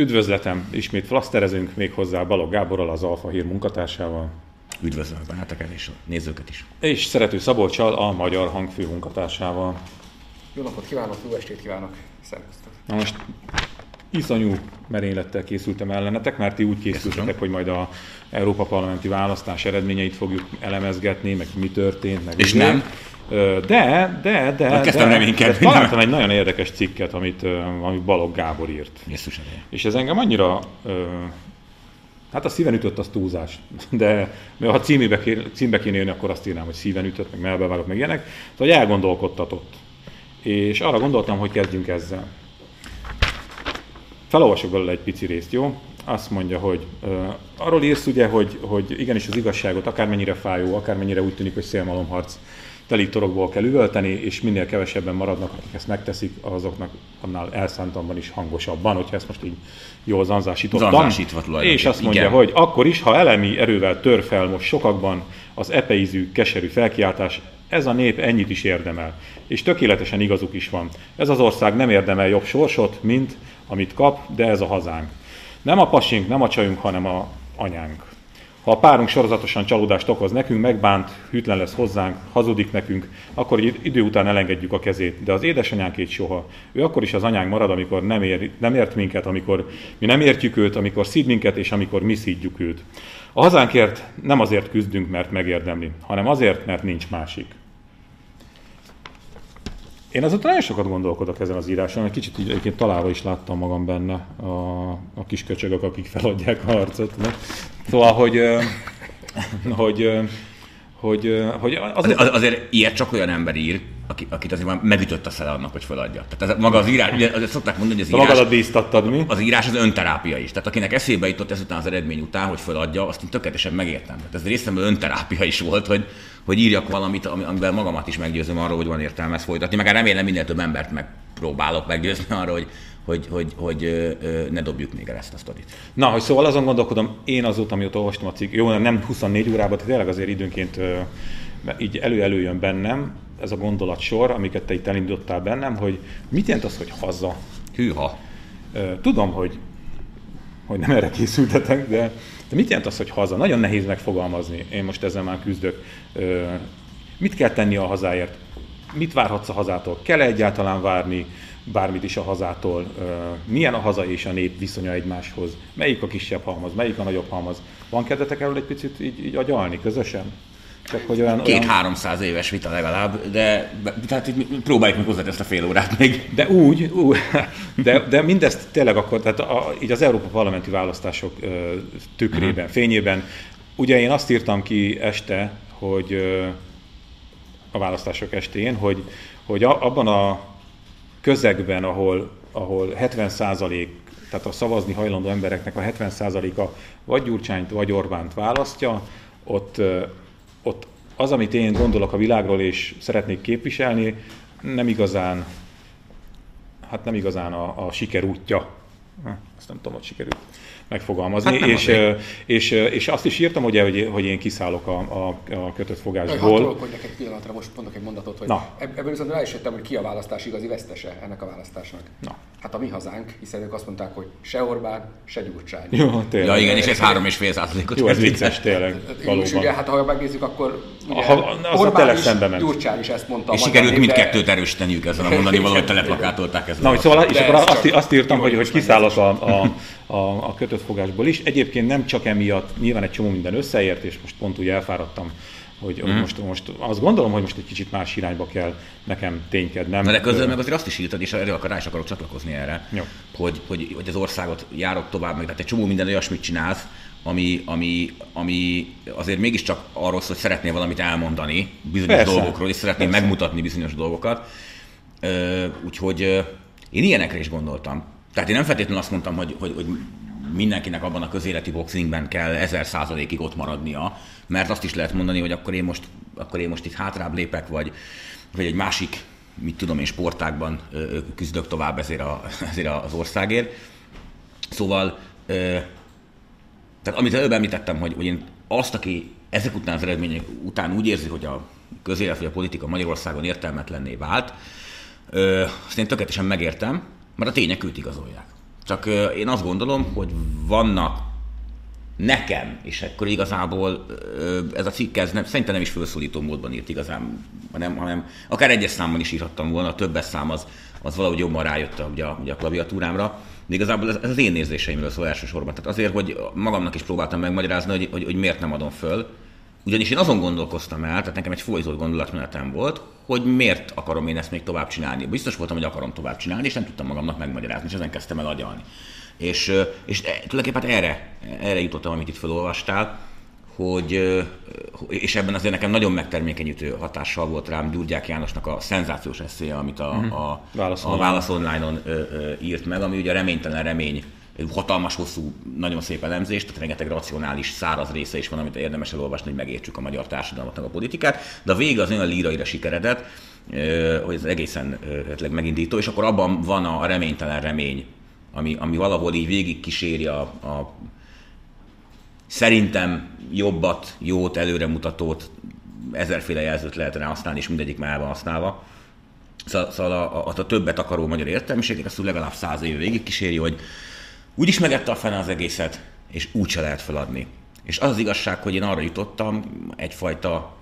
Üdvözletem, ismét flaszterezünk még hozzá Balog Gáborral, az Alfa Hír munkatársával. Üdvözlöm benneteket és a nézőket is. És Szerető Szabolcsal, a Magyar Hangfő munkatársával. Jó napot kívánok, jó estét kívánok, szervusztok. Na most iszonyú merénylettel készültem ellenetek, mert ti úgy készültetek, hogy majd a Európa Parlamenti választás eredményeit fogjuk elemezgetni, meg mi történt, meg És ugye. nem? De, de, de, Na, kezdtem de, reménykedni. de találtam egy nagyon érdekes cikket, amit, amit Balogh Gábor írt. Jézus. És ez engem annyira, hát a szíven ütött az túlzás, de ha címébe, címbe kéne jönni, akkor azt írnám, hogy szíven ütött, meg melbevágott, meg ilyenek. Szóval hogy elgondolkodtatott. És arra gondoltam, hogy kezdjünk ezzel. Felolvasok belőle egy pici részt, jó? Azt mondja, hogy uh, arról írsz ugye, hogy, hogy igenis az igazságot akármennyire fájó, akármennyire úgy tűnik, hogy szélmalomharc teli torokból kell üvölteni, és minél kevesebben maradnak, akik ezt megteszik, azoknak annál elszántabban is hangosabban, hogyha ezt most így jól zanzásítottam. Zanzásítva És azt mondja, igen. hogy akkor is, ha elemi erővel tör fel most sokakban az epeizű, keserű felkiáltás, ez a nép ennyit is érdemel. És tökéletesen igazuk is van. Ez az ország nem érdemel jobb sorsot, mint amit kap, de ez a hazánk. Nem a pasink, nem a csajunk, hanem a anyánk. Ha a párunk sorozatosan csalódást okoz nekünk, megbánt, hűtlen lesz hozzánk, hazudik nekünk, akkor idő után elengedjük a kezét. De az édesanyánkét soha. Ő akkor is az anyánk marad, amikor nem, ér, nem ért minket, amikor mi nem értjük őt, amikor szíd minket, és amikor mi szídjuk őt. A hazánkért nem azért küzdünk, mert megérdemli, hanem azért, mert nincs másik. Én azóta nagyon sokat gondolkodok ezen az íráson, egy kicsit így egyébként találva is láttam magam benne a, a kis köcsögök, akik feladják a harcot. Ne? Szóval, hogy, hogy, hogy, hogy az, Az, az, azért ilyet csak olyan ember ír, aki, akit azért már megütött a szele annak, hogy feladja. Tehát ez, maga az írás, ugye azért szokták mondani, hogy az írás, magadat bíztattad, mi? az írás az önterápia is. Tehát akinek eszébe jutott ezután az eredmény után, hogy feladja, azt én tökéletesen megértem. Tehát ez részemben önterápia is volt, hogy, hogy írjak valamit, ami- amivel magamat is meggyőzöm arról, hogy van értelme ezt folytatni. Meg remélem minél több embert megpróbálok meggyőzni arról, hogy, hogy, hogy, hogy ö, ö, ne dobjuk még el ezt a sztorit. Na, hogy szóval azon gondolkodom, én azóta, amióta olvastam a cikk, jó, nem 24 órában, tényleg azért időnként ö, így elő-elő jön bennem ez a gondolatsor, amiket te itt elindítottál bennem, hogy mit jelent az, hogy haza? Hűha. Tudom, hogy, hogy nem erre készültetek, de, de mit jelent az, hogy haza? Nagyon nehéz megfogalmazni. Én most ezzel már küzdök. Mit kell tenni a hazáért? Mit várhatsz a hazától? Kell egyáltalán várni bármit is a hazától? Milyen a haza és a nép viszonya egymáshoz? Melyik a kisebb halmaz? Melyik a nagyobb halmaz? Van kedvetek erről egy picit így, így agyalni közösen? Csak hogy olyan, olyan... Két-háromszáz éves vita legalább, de tehát így próbáljuk meg hozzá ezt a fél órát még. De úgy, ú, de, de mindezt tényleg akkor, tehát a, így az Európa Parlamenti választások ö, tükrében, fényében, ugye én azt írtam ki este, hogy ö, a választások estén, hogy, hogy a, abban a közegben, ahol, ahol 70% tehát a szavazni hajlandó embereknek a 70%-a vagy Gyurcsányt, vagy Orbánt választja, ott, ott az, amit én gondolok a világról és szeretnék képviselni, nem igazán hát nem igazán a, a siker útja. Ha, Azt nem tudom, hogy sikerült megfogalmazni. Hát és, azért. és, és, azt is írtam, ugye, hogy, hogy én kiszállok a, a, a kötött fogásból. trollkodjak egy pillanatra, most mondok egy mondatot, hogy Na. ebb- ebből viszont rá is jöttem, hogy ki a választás igazi vesztese ennek a választásnak. Na. Hát a mi hazánk, hiszen ők azt mondták, hogy se Orbán, se Gyurcsány. Jó, tényleg. Ja igen, és ez három és fél százalékot. Jó, ez vicces tényleg, Hát, És valóban. ugye, hát ha megnézzük, akkor ugye, Ha- azzal Orbán is, szembe ment. Gyurcsány is ezt mondta. a És sikerült nép, de- mindkettőt erősíteniük ezzel a mondani valahogy teleplakátolták ezzel. Na, hogy szóval, és akkor azt, azt írtam, hogy, hogy kiszállok a, a, a, a kötött fogásból is. Egyébként nem csak emiatt, nyilván egy csomó minden összeért, és most pont úgy elfáradtam, hogy mm. most, most azt gondolom, hogy most egy kicsit más irányba kell nekem ténykednem. Na de közben meg azért azt is írtad, és erről akar, rá is akarok csatlakozni erre, Jó. hogy, hogy, hogy az országot járok tovább, meg tehát egy csomó minden olyasmit csinálsz, ami, ami, ami azért mégiscsak arról szól, hogy szeretnél valamit elmondani bizonyos Persze. dolgokról, és szeretnél Persze. megmutatni bizonyos dolgokat. Ö, úgyhogy én ilyenekre is gondoltam. Tehát én nem feltétlenül azt mondtam, hogy, hogy, hogy mindenkinek abban a közéleti boxingben kell ezer százalékig ott maradnia, mert azt is lehet mondani, hogy akkor én most, akkor én most itt hátrább lépek, vagy, vagy egy másik, mit tudom én, sportákban küzdök tovább ezért, a, ezért az országért. Szóval, tehát amit előbb említettem, hogy, hogy én azt, aki ezek után az eredmények után úgy érzi, hogy a közélet vagy a politika Magyarországon értelmetlenné vált, azt én tökéletesen megértem, mert a tények őt igazolják. Csak én azt gondolom, hogy vannak nekem, és akkor igazából ez a cikk, ez nem, szerintem nem is felszólító módban írt igazán, hanem, hanem akár egyes számban is írhattam volna, a többes szám az, az valahogy jobban rájött a, ugye, ugye a klaviatúrámra. De igazából ez, ez az én érzéseimről szól elsősorban. Tehát azért, hogy magamnak is próbáltam megmagyarázni, hogy, hogy, hogy miért nem adom föl. Ugyanis én azon gondolkoztam el, tehát nekem egy folytott gondolatmenetem volt, hogy miért akarom én ezt még tovább csinálni. Biztos voltam, hogy akarom tovább csinálni, és nem tudtam magamnak megmagyarázni, és ezen kezdtem el agyalni. És, és tulajdonképpen hát erre, erre jutottam, amit itt felolvastál, hogy, és ebben azért nekem nagyon megtermékenyítő hatással volt rám Gyurgyák Jánosnak a szenzációs eszéje, amit a, uh-huh. a, Válasz, a Válasz Online-on ö, ö, írt meg, ami ugye a reménytelen remény hatalmas, hosszú, nagyon szép elemzés, tehát rengeteg racionális, száraz része is van, amit érdemes elolvasni, hogy megértsük a magyar társadalmat, a politikát, de a vége az olyan líraira sikeredett, hogy ez egészen megindító, és akkor abban van a reménytelen remény, ami, ami valahol így végig kíséri a, a szerintem jobbat, jót, előremutatót, ezerféle jelzőt lehet rá használni, és mindegyik már van használva. Szóval, a, a, a, többet akaró magyar értelmiségek ezt legalább száz év végig kíséri, hogy úgyis megette a fene az egészet, és úgyse lehet feladni. És az az igazság, hogy én arra jutottam, egyfajta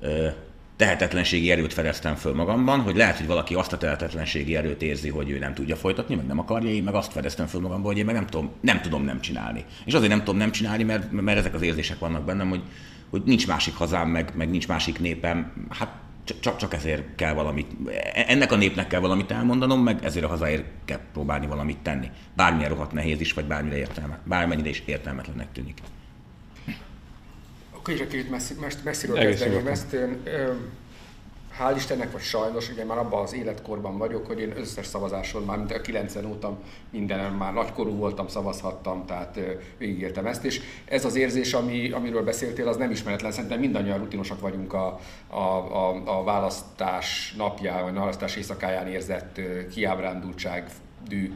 ö, tehetetlenségi erőt fedeztem föl magamban, hogy lehet, hogy valaki azt a tehetetlenségi erőt érzi, hogy ő nem tudja folytatni, meg nem akarja, én meg azt fedeztem föl magamban, hogy én meg nem tudom, nem tudom nem csinálni. És azért nem tudom nem csinálni, mert, mert ezek az érzések vannak bennem, hogy, hogy nincs másik hazám, meg, meg nincs másik népem, hát csak, csak ezért kell valamit, ennek a népnek kell valamit elmondanom, meg ezért a hazáért kell próbálni valamit tenni. Bármilyen rohadt nehéz is, vagy bármire értelme, bármennyire is értelmetlennek tűnik. Akkor is egy kicsit messzi, messziről kezdeném ezt. Én, hál' Istennek, vagy sajnos, ugye már abban az életkorban vagyok, hogy én összes szavazáson, már mint a 90 óta minden, már nagykorú voltam, szavazhattam, tehát végigértem ezt, és ez az érzés, ami, amiről beszéltél, az nem ismeretlen, szerintem mindannyian rutinosak vagyunk a, a, a, a választás napján, vagy a választás éjszakáján érzett kiábrándultság, dű,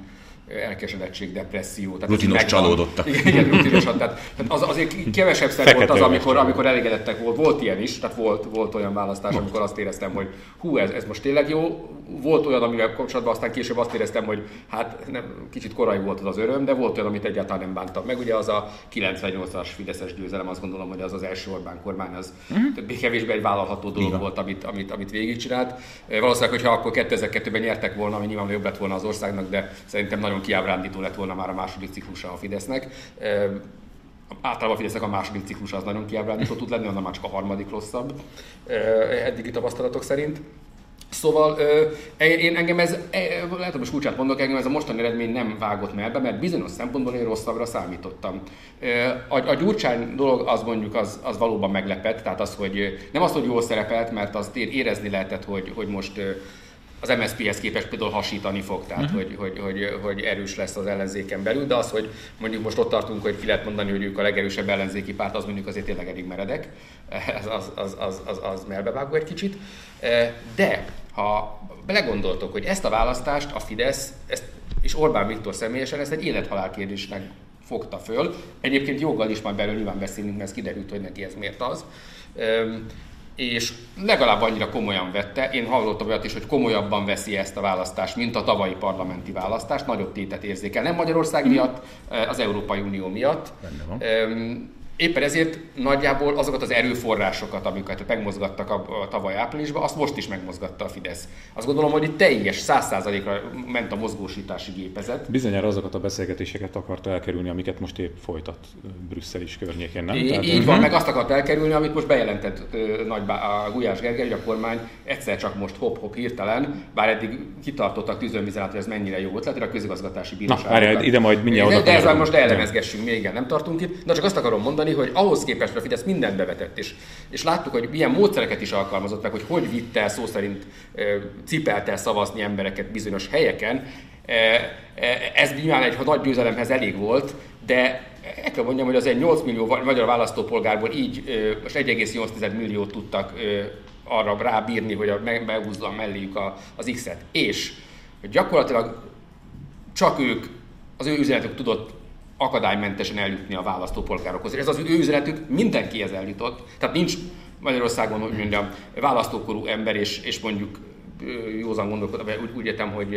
elkeseredtség, depresszió. Tehát Rutinos csalódottak. Igen, igen rutinosan. Tehát, az, azért kevesebb szer volt az, amikor, amikor elégedettek volt. Volt ilyen is, tehát volt, volt olyan választás, volt. amikor azt éreztem, hogy hú, ez, ez most tényleg jó. Volt olyan, amivel kapcsolatban aztán később azt éreztem, hogy hát nem, kicsit korai volt az az öröm, de volt olyan, amit egyáltalán nem bántam meg. Ugye az a 98-as Fideszes győzelem, azt gondolom, hogy az az első Orbán kormány, az uh-huh. többé-kevésbé egy vállalható dolog Igen. volt, amit, amit, amit végigcsinált. Valószínűleg, hogyha akkor 2002-ben nyertek volna, ami nyilván jobb lett volna az országnak, de szerintem nagyon nagyon kiábrándító lett volna már a második ciklusa a Fidesznek. Általában a Fidesznek a második ciklusa az nagyon kiábrándító tud lenni, onnan már csak a harmadik rosszabb eddigi tapasztalatok szerint. Szóval én engem ez, lehet, hogy most kulcsát mondok, engem ez a mostani eredmény nem vágott melbe, mert bizonyos szempontból én rosszabbra számítottam. A, a Gyurcsány dolog az mondjuk az, az valóban meglepett, tehát az, hogy nem az, hogy jól szerepelt, mert azt érezni lehetett, hogy, hogy most az MSZP-hez képest például hasítani fog, tehát uh-huh. hogy, hogy, hogy, hogy erős lesz az ellenzéken belül, de az, hogy mondjuk most ott tartunk, hogy ki lehet mondani, hogy ők a legerősebb ellenzéki párt, az mondjuk azért tényleg elég meredek, az, az, az, az, az, az melbevágó egy kicsit. De ha belegondoltok, hogy ezt a választást a Fidesz, ezt, és Orbán Viktor személyesen ezt egy élethalál kérdésnek fogta föl. Egyébként joggal is majd belőle nyilván beszélünk, mert ez kiderült, hogy neki ez miért az és legalább annyira komolyan vette. Én hallottam olyat is, hogy komolyabban veszi ezt a választást, mint a tavalyi parlamenti választást, nagyobb tétet érzékel. Nem Magyarország miatt, eh, az Európai Unió miatt. Éppen ezért nagyjából azokat az erőforrásokat, amiket megmozgattak a, tavaly áprilisban, azt most is megmozgatta a Fidesz. Azt gondolom, hogy itt teljes, száz százalékra ment a mozgósítási gépezet. Bizonyára azokat a beszélgetéseket akarta elkerülni, amiket most épp folytat Brüsszel is környékén, nem? É, Tehát, így van, meg azt akart elkerülni, amit most bejelentett nagy a Gulyás Gergely, hogy a kormány egyszer csak most hop-hop hirtelen, bár eddig kitartottak tűzönvizen hogy ez mennyire jó ötlet, a közigazgatási bíróság. Na, várjál, ide majd mindjárt oda. De, de ezzel most elemezgessünk, még igen, nem tartunk itt. De csak azt akarom mondani, mondani, hogy ahhoz képest a Fidesz mindent bevetett, és, és láttuk, hogy milyen módszereket is alkalmazott meg, hogy hogy vitte el szó szerint cipelte el szavazni embereket bizonyos helyeken. Ez nyilván egy nagy győzelemhez elég volt, de el kell mondjam, hogy az egy 8 millió magyar választópolgárból így most 1,8 milliót tudtak arra rábírni, hogy behúzza melléjük az X-et. És gyakorlatilag csak ők, az ő üzenetük tudott akadálymentesen eljutni a választópolgárokhoz. Ez az ő üzenetük mindenkihez eljutott. Tehát nincs Magyarországon, hogy mondjam, választókorú ember, és, és mondjuk józan gondolkodom, úgy, úgy értem, hogy,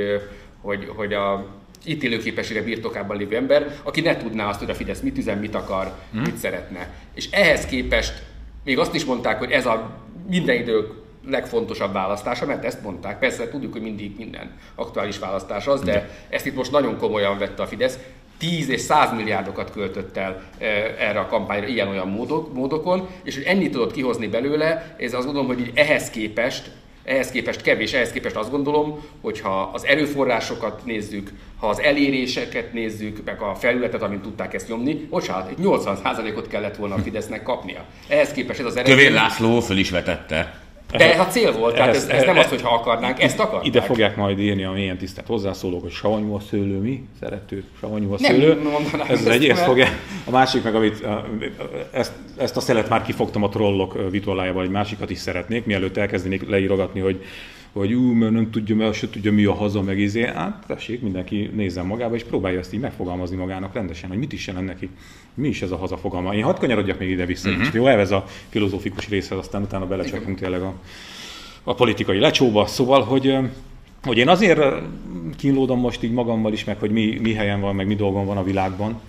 hogy, hogy a ítélőképességre birtokában lévő ember, aki ne tudná azt, hogy a Fidesz mit üzen, mit akar, hmm. mit szeretne. És ehhez képest még azt is mondták, hogy ez a minden idők legfontosabb választása, mert ezt mondták. Persze tudjuk, hogy mindig minden aktuális választás az, de ezt itt most nagyon komolyan vette a Fidesz. 10 és 100 milliárdokat költött el eh, erre a kampányra ilyen-olyan módok, módokon, és hogy ennyit tudott kihozni belőle, ez azt gondolom, hogy így ehhez képest ehhez képest kevés, ehhez képest azt gondolom, hogy ha az erőforrásokat nézzük, ha az eléréseket nézzük, meg a felületet, amint tudták ezt nyomni, bocsánat, 80%-ot kellett volna a Fidesznek kapnia. Ehhez képest ez az eredmény... Kövér László föl is vetette. De ez a cél volt, tehát ez, ez nem az, hogy ha akarnánk, ezt akarnánk. Ide fogják majd írni a mélyen tisztelt hozzászólók, hogy savanyú a szőlő, mi? Szerető, savanyú a szőlő. Nem ez az egy, ezt fogja. A másik meg, amit ezt, ezt a szelet már kifogtam a trollok vitorlájával, egy másikat is szeretnék, mielőtt elkezdenék leírogatni, hogy hogy ú, mert nem tudja, mert se tudja, mi a haza, meg izé. Hát tessék, mindenki nézzen magába, és próbálja ezt így megfogalmazni magának rendesen, hogy mit is jelent neki. Mi is ez a haza fogalma. Én hadd kanyarodjak még ide-vissza. Uh-huh. Jó, ez a filozófikus részhez, aztán utána belecsapunk tényleg a, a politikai lecsóba. Szóval, hogy hogy én azért kínlódom most így magammal is, meg hogy mi, mi helyen van, meg mi dolgom van a világban,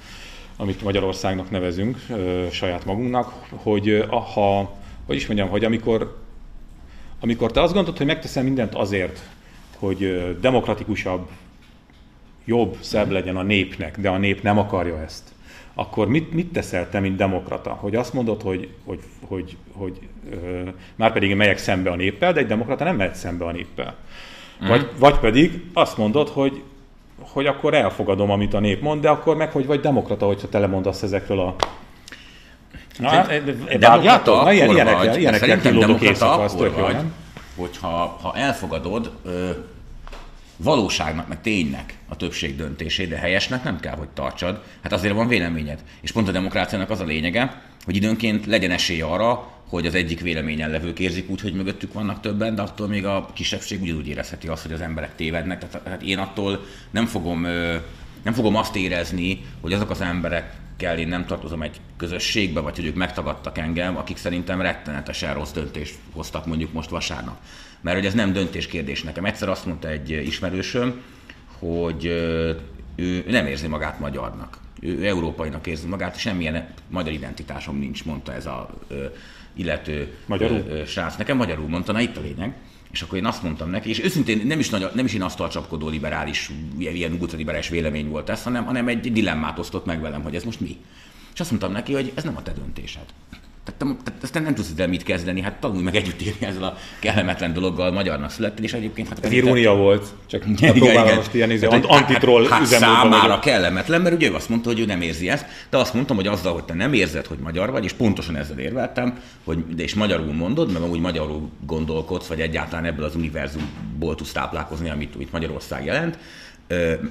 amit Magyarországnak nevezünk saját magunknak, hogy ha, hogy is mondjam, hogy amikor amikor te azt gondolod, hogy megteszem mindent azért, hogy demokratikusabb, jobb, szebb legyen a népnek, de a nép nem akarja ezt, akkor mit, mit teszel te, mint demokrata? Hogy azt mondod, hogy, hogy, hogy, hogy ö, már pedig megyek szembe a néppel, de egy demokrata nem mehet szembe a néppel. Mm. Vagy, vagy pedig azt mondod, hogy, hogy akkor elfogadom, amit a nép mond, de akkor meg hogy vagy demokrata, hogyha te lemondasz ezekről a Na, hát, demokrata Na, ilyen, ilyenekkel, ilyenekkel kilódok éjszaka, az tök vagy, hogyha ha elfogadod ö, valóságnak, meg ténynek a többség döntését, de helyesnek nem kell, hogy tartsad. Hát azért van véleményed. És pont a demokráciának az a lényege, hogy időnként legyen esély arra, hogy az egyik véleményen levők érzik úgy, hogy mögöttük vannak többen, de attól még a kisebbség ugyanúgy érezheti azt, hogy az emberek tévednek. Tehát, tehát én attól nem fogom, nem fogom azt érezni, hogy azok az emberek kell, én nem tartozom egy közösségbe, vagy hogy ők megtagadtak engem, akik szerintem rettenetesen rossz döntést hoztak mondjuk most vasárnap. Mert hogy ez nem döntés kérdés nekem. Egyszer azt mondta egy ismerősöm, hogy ő nem érzi magát magyarnak. Ő európainak érzi magát, és semmilyen magyar identitásom nincs, mondta ez a illető magyarul? srác. Nekem magyarul mondta, na itt a lényeg. És akkor én azt mondtam neki, és őszintén nem is, nagy, nem is én azt csapkodó liberális, ilyen, ilyen ultraliberális vélemény volt ez, hanem, hanem egy dilemmát osztott meg velem, hogy ez most mi. És azt mondtam neki, hogy ez nem a te döntésed. Tehát, tehát ezt nem tudsz ezzel mit kezdeni, hát tanulj meg együtt élni ezzel a kellemetlen dologgal, magyarnak születtél, és egyébként... Hát ez irónia volt, csak igen, igen, most ilyen izé, hát, antitroll hát, hát számára vagy. kellemetlen, mert ugye ő azt mondta, hogy ő nem érzi ezt, de azt mondtam, hogy azzal, hogy te nem érzed, hogy magyar vagy, és pontosan ezzel érveltem, hogy de és magyarul mondod, mert úgy magyarul gondolkodsz, vagy egyáltalán ebből az univerzumból tudsz táplálkozni, amit, amit Magyarország jelent,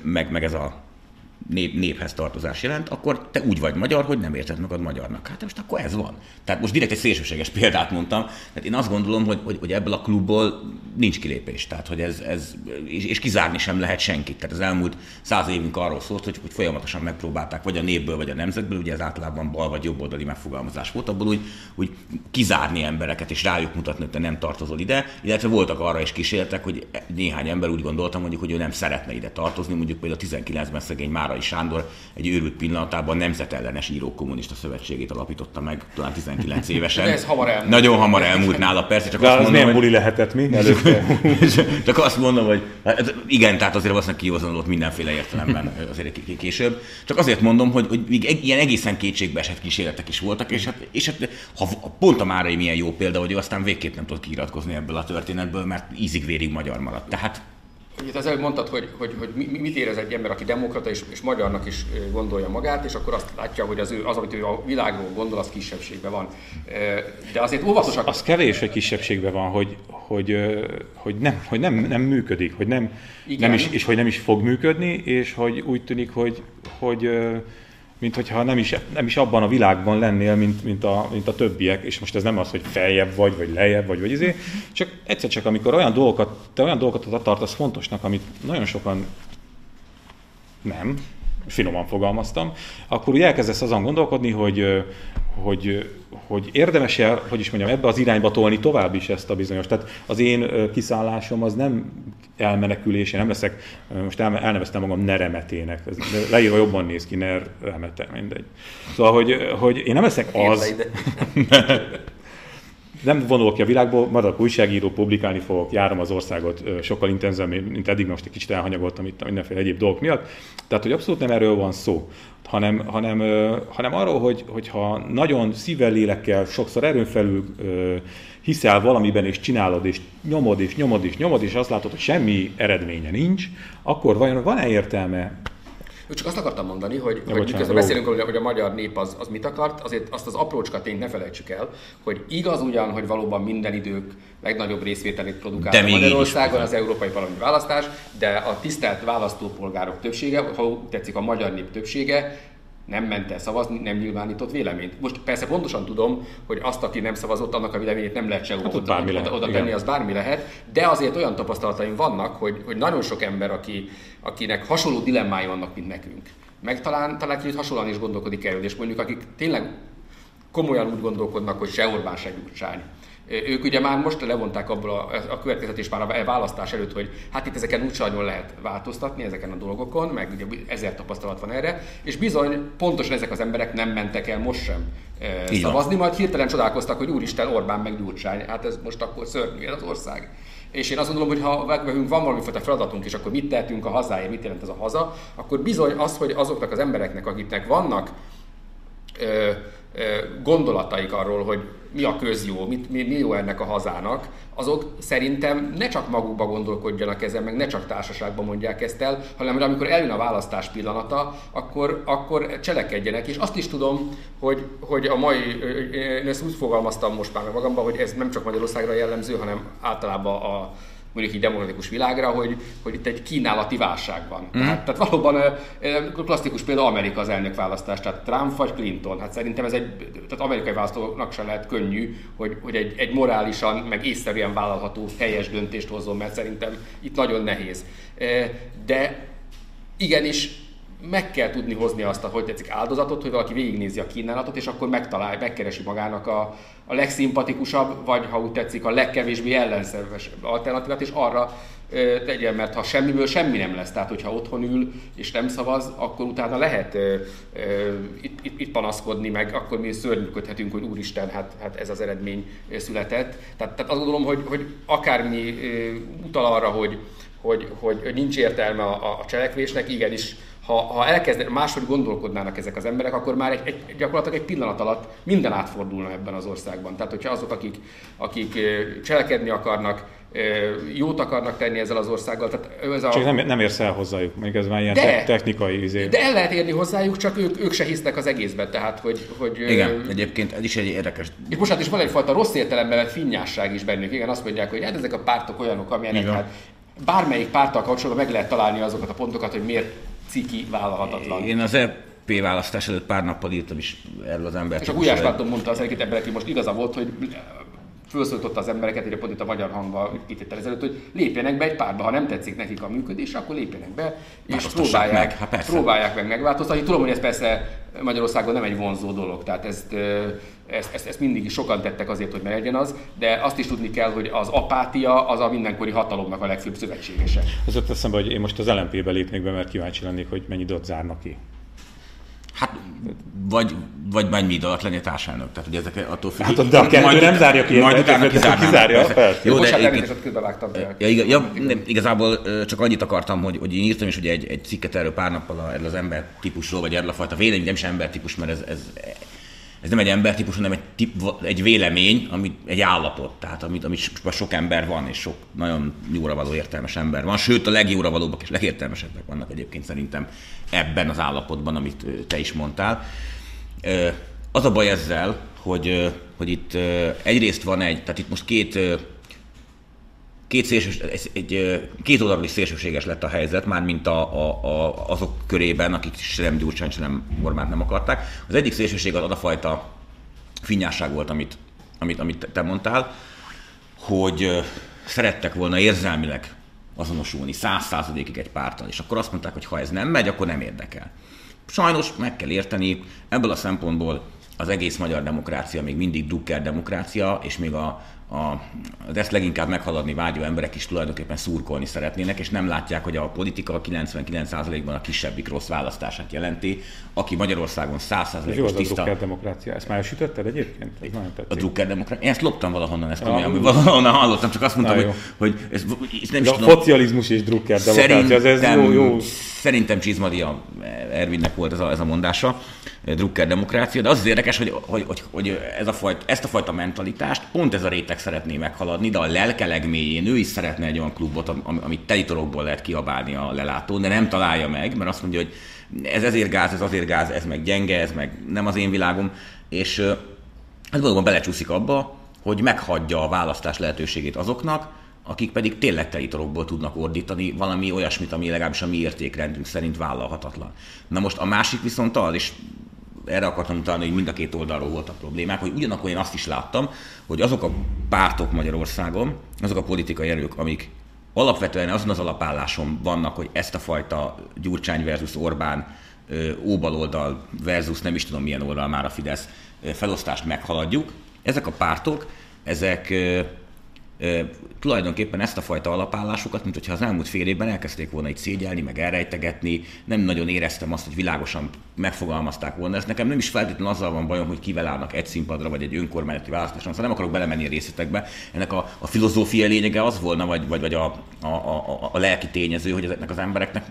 meg, meg ez a nép, néphez tartozás jelent, akkor te úgy vagy magyar, hogy nem érted magad magyarnak. Hát most akkor ez van. Tehát most direkt egy szélsőséges példát mondtam. Tehát én azt gondolom, hogy, hogy, hogy ebből a klubból nincs kilépés. Tehát, hogy ez, ez és, és, kizárni sem lehet senkit. Tehát az elmúlt száz évünk arról szólt, hogy, hogy folyamatosan megpróbálták, vagy a népből, vagy a nemzetből, ugye ez általában bal vagy jobb oldali megfogalmazás volt, abból úgy, úgy kizárni embereket, és rájuk mutatni, hogy te nem tartozol ide, illetve voltak arra is kísértek, hogy néhány ember úgy gondoltam, mondjuk, hogy ő nem szeretne ide tartozni, mondjuk például a 19-ben szegény már Márai Sándor egy őrült pillanatában Nemzetellenes Írók Kommunista Szövetségét alapította meg, talán 19 évesen. De ez hamar elmúlt. Nagyon hamar elmúlt nála, persze. Csak De azt az mondom, hogy... buli lehetett mi előtte? csak azt mondom, hogy hát igen, tehát azért valószínűleg kihozanodott mindenféle értelemben azért később. Csak azért mondom, hogy, hogy ilyen egészen kétségbe esett kísérletek is voltak, és hát, és hát ha pont a Márai milyen jó példa, hogy ő aztán végképp nem tudott kiiratkozni ebből a történetből, mert ízig-vérig magyar maradt. Tehát Ugye az előbb mondtad, hogy, hogy, hogy mit érez egy ember, aki demokrata és, és magyarnak is gondolja magát, és akkor azt látja, hogy az, ő, az, amit ő a világról gondol, az kisebbségben van. De azért óvatosak. Az kevés, hogy kisebbségben van, hogy, hogy, hogy, nem, hogy nem, nem működik, hogy nem, nem is, és hogy nem is fog működni, és hogy úgy tűnik, hogy, hogy mint hogyha nem is, nem is abban a világban lennél, mint, mint, a, mint a többiek, és most ez nem az, hogy feljebb vagy, vagy lejjebb vagy, vagy izé, csak egyszer csak, amikor olyan dolgokat, te olyan dolgokat tartasz fontosnak, amit nagyon sokan nem, finoman fogalmaztam, akkor úgy elkezdesz azon gondolkodni, hogy, hogy, hogy érdemes -e, hogy is mondjam, ebbe az irányba tolni tovább is ezt a bizonyos. Tehát az én kiszállásom az nem elmenekülés, én nem leszek, most elneveztem magam neremetének, ez leírva jobban néz ki, ner remete, mindegy. Szóval, hogy, hogy én nem leszek az, nem vonulok ki a világból, maradok újságíró, publikálni fogok, járom az országot sokkal intenzívebben, mint eddig, most egy kicsit elhanyagoltam itt mindenféle egyéb dolgok miatt. Tehát, hogy abszolút nem erről van szó, hanem, hanem, hanem arról, hogy, hogyha nagyon szívvel, lélekkel, sokszor erőn felül hiszel valamiben, és csinálod, és nyomod, és nyomod, és nyomod, és azt látod, hogy semmi eredménye nincs, akkor vajon van-e értelme csak azt akartam mondani, hogy, ja, hogy miközben beszélünk hogy, hogy a magyar nép az, az mit akart, azért azt az aprócska tényt ne felejtsük el, hogy igaz ugyan, hogy valóban minden idők legnagyobb részvételét produkál a Magyarországon az Európai Parlamenti Választás, de a tisztelt választópolgárok többsége, ha tetszik a magyar nép többsége, nem ment el szavazni, nem nyilvánított véleményt. Most persze pontosan tudom, hogy azt, aki nem szavazott, annak a véleményét nem lehet se hát oda, bármi oda, oda tenni, az bármi lehet, de azért olyan tapasztalataim vannak, hogy, hogy nagyon sok ember, aki, akinek hasonló dilemmái vannak, mint nekünk, meg talán, talán kicsit hasonlóan is gondolkodik erről, és mondjuk akik tényleg komolyan úgy gondolkodnak, hogy se Orbán, se Gyurcsány, ők ugye már most levonták abból a, a következetés már a választás előtt, hogy hát itt ezeken úgy nagyon lehet változtatni, ezeken a dolgokon, meg ugye ezer tapasztalat van erre, és bizony pontosan ezek az emberek nem mentek el most sem e, szavazni, majd hirtelen csodálkoztak, hogy úristen Orbán meg Gyurcsány, hát ez most akkor szörnyű az ország. És én azt gondolom, hogy ha van valami fajta feladatunk, és akkor mit tehetünk a hazáért, mit jelent ez a haza, akkor bizony az, hogy azoknak az embereknek, akiknek vannak ö, gondolataik arról, hogy mi a közjó, mit, mi, mi jó ennek a hazának, azok szerintem ne csak magukba gondolkodjanak ezen, meg ne csak társaságban mondják ezt el, hanem amikor eljön a választás pillanata, akkor, akkor cselekedjenek. És azt is tudom, hogy, hogy a mai, én ezt úgy fogalmaztam most már magamban, hogy ez nem csak Magyarországra jellemző, hanem általában a, mondjuk így demokratikus világra, hogy, hogy itt egy kínálati válság van. Mm. Tehát, tehát valóban klasszikus példa Amerika az elnökválasztás, tehát Trump vagy Clinton. Hát szerintem ez egy, tehát amerikai választóknak sem lehet könnyű, hogy, hogy egy, egy morálisan, meg észszerűen vállalható helyes döntést hozzon, mert szerintem itt nagyon nehéz. De igenis meg kell tudni hozni azt, hogy tetszik áldozatot, hogy valaki végignézi a kínálatot, és akkor megtalálja, megkeresi magának a, a legszimpatikusabb, vagy ha úgy tetszik, a legkevésbé ellenszerves alternatívát, és arra ö, tegyen, mert ha semmiből semmi nem lesz, tehát hogyha otthon ül és nem szavaz, akkor utána lehet ö, ö, itt, itt, panaszkodni, meg akkor mi szörnyűködhetünk, hogy úristen, hát, hát ez az eredmény született. Tehát, tehát azt gondolom, hogy, hogy akármi ö, utal arra, hogy, hogy, hogy nincs értelme a, a cselekvésnek, igenis ha, ha elkezd máshogy gondolkodnának ezek az emberek, akkor már egy, egy, gyakorlatilag egy pillanat alatt minden átfordulna ebben az országban. Tehát, hogyha azok, akik, akik cselekedni akarnak, jót akarnak tenni ezzel az országgal. Tehát ez a... Csak nem, nem érsz el hozzájuk, még ez már ilyen de, technikai izé. De el lehet érni hozzájuk, csak ők, ők se hisznek az egészben, tehát hogy... hogy igen, ö... egyébként ez is egy érdekes... És most hát is van egyfajta rossz értelemben vett finnyásság is bennük. Igen, azt mondják, hogy hát ezek a pártok olyanok, amilyenek hát bármelyik párttal kapcsolatban meg lehet találni azokat a pontokat, hogy miért ciki vállalhatatlan. Én az EP választás előtt pár nappal írtam is erről az embert. És a Gulyás Látom mondta az egyik emberek, hogy most igaza volt, hogy felszólította az embereket, hogy pont itt a magyar hangban itt ezelőtt, hogy lépjenek be egy párba, ha nem tetszik nekik a működés, akkor lépjenek be, és próbálják meg, hát próbálják meg megváltoztatni. Tudom, hogy ez persze Magyarországon nem egy vonzó dolog, tehát ezt, ezt, ezt, ezt mindig is sokan tettek azért, hogy legyen az, de azt is tudni kell, hogy az apátia az a mindenkori hatalomnak a legfőbb szövetségese. Az ott eszembe, hogy én most az LMP-be lépnék be, mert kíváncsi lennék, hogy mennyi időt zárnak ki. Hát, vagy, vagy mennyi idő alatt lenni társelnök. Tehát ugye ezek attól függ. Hát, de a kettő majd, nem zárja ki. Majd utána kizárja. kizárja Jó, de ja, ja, ja, nem, igazából csak annyit akartam, hogy, hogy én írtam is ugye egy, egy cikket erről pár nappal erről az ember típusról, vagy erről a fajta vélemény, nem is ember típus, mert ez, ez ez nem egy embertípus, hanem egy, tip, egy vélemény, ami egy állapot, tehát amit, amit sok ember van, és sok nagyon jóra való értelmes ember van, sőt a legjóra valóbbak és legértelmesebbek vannak egyébként szerintem ebben az állapotban, amit te is mondtál. Az a baj ezzel, hogy, hogy itt egyrészt van egy, tehát itt most két két, szélsős, egy, két oldalról is szélsőséges lett a helyzet, már mint a, a, a, azok körében, akik sem Gyurcsány, sem Orbánt nem akarták. Az egyik szélsőség az, az a fajta finnyásság volt, amit, amit, amit te mondtál, hogy szerettek volna érzelmileg azonosulni száz százalékig egy pártal, és akkor azt mondták, hogy ha ez nem megy, akkor nem érdekel. Sajnos meg kell érteni, ebből a szempontból az egész magyar demokrácia még mindig Drucker demokrácia, és még a, a, de ezt leginkább meghaladni vágyó emberek is tulajdonképpen szurkolni szeretnének, és nem látják, hogy a politika 99%-ban a kisebbik rossz választását jelenti, aki Magyarországon 100%-os tiszta... a demokrácia. Ezt már sütötted egyébként? Ez a Drucker demokrácia. Én ezt loptam valahonnan, ezt komolyan, ja, valahonnan hallottam, csak azt mondtam, hogy, hogy ez, ez nem is tudom. A szocializmus és Drucker demokrácia, ez, ez jó, jó. Szerintem Csizmadia Ervinnek volt ez a, ez a mondása, Drucker demokrácia, de az, az érdekes, hogy, hogy, hogy, hogy ez a fajta, ezt a fajta mentalitást pont ez a réteg szeretné meghaladni, de a lelke legmélyén ő is szeretne egy olyan klubot, amit telitorokból lehet kiabálni a lelátón, de nem találja meg, mert azt mondja, hogy ez ezért gáz, ez azért gáz, ez meg gyenge, ez meg nem az én világom, és ez valóban belecsúszik abba, hogy meghagyja a választás lehetőségét azoknak, akik pedig tényleg telitorokból tudnak ordítani valami olyasmit, ami legalábbis a mi értékrendünk szerint vállalhatatlan. Na most a másik viszont az, és erre akartam utalni, hogy mind a két oldalról voltak problémák, hogy ugyanakkor én azt is láttam, hogy azok a pártok Magyarországon, azok a politikai erők, amik alapvetően azon az alapálláson vannak, hogy ezt a fajta Gyurcsány versus Orbán óbaloldal versus nem is tudom milyen oldal már a Fidesz felosztást meghaladjuk. Ezek a pártok, ezek tulajdonképpen ezt a fajta alapállásukat, mint hogyha az elmúlt fél évben elkezdték volna itt szégyelni, meg elrejtegetni, nem nagyon éreztem azt, hogy világosan megfogalmazták volna. Ez nekem nem is feltétlenül azzal van bajom, hogy kivel állnak egy színpadra, vagy egy önkormányzati választáson, szóval nem akarok belemenni a részletekbe. Ennek a, a filozófia lényege az volna, vagy, vagy, vagy a, a, a, a lelki tényező, hogy ezeknek az embereknek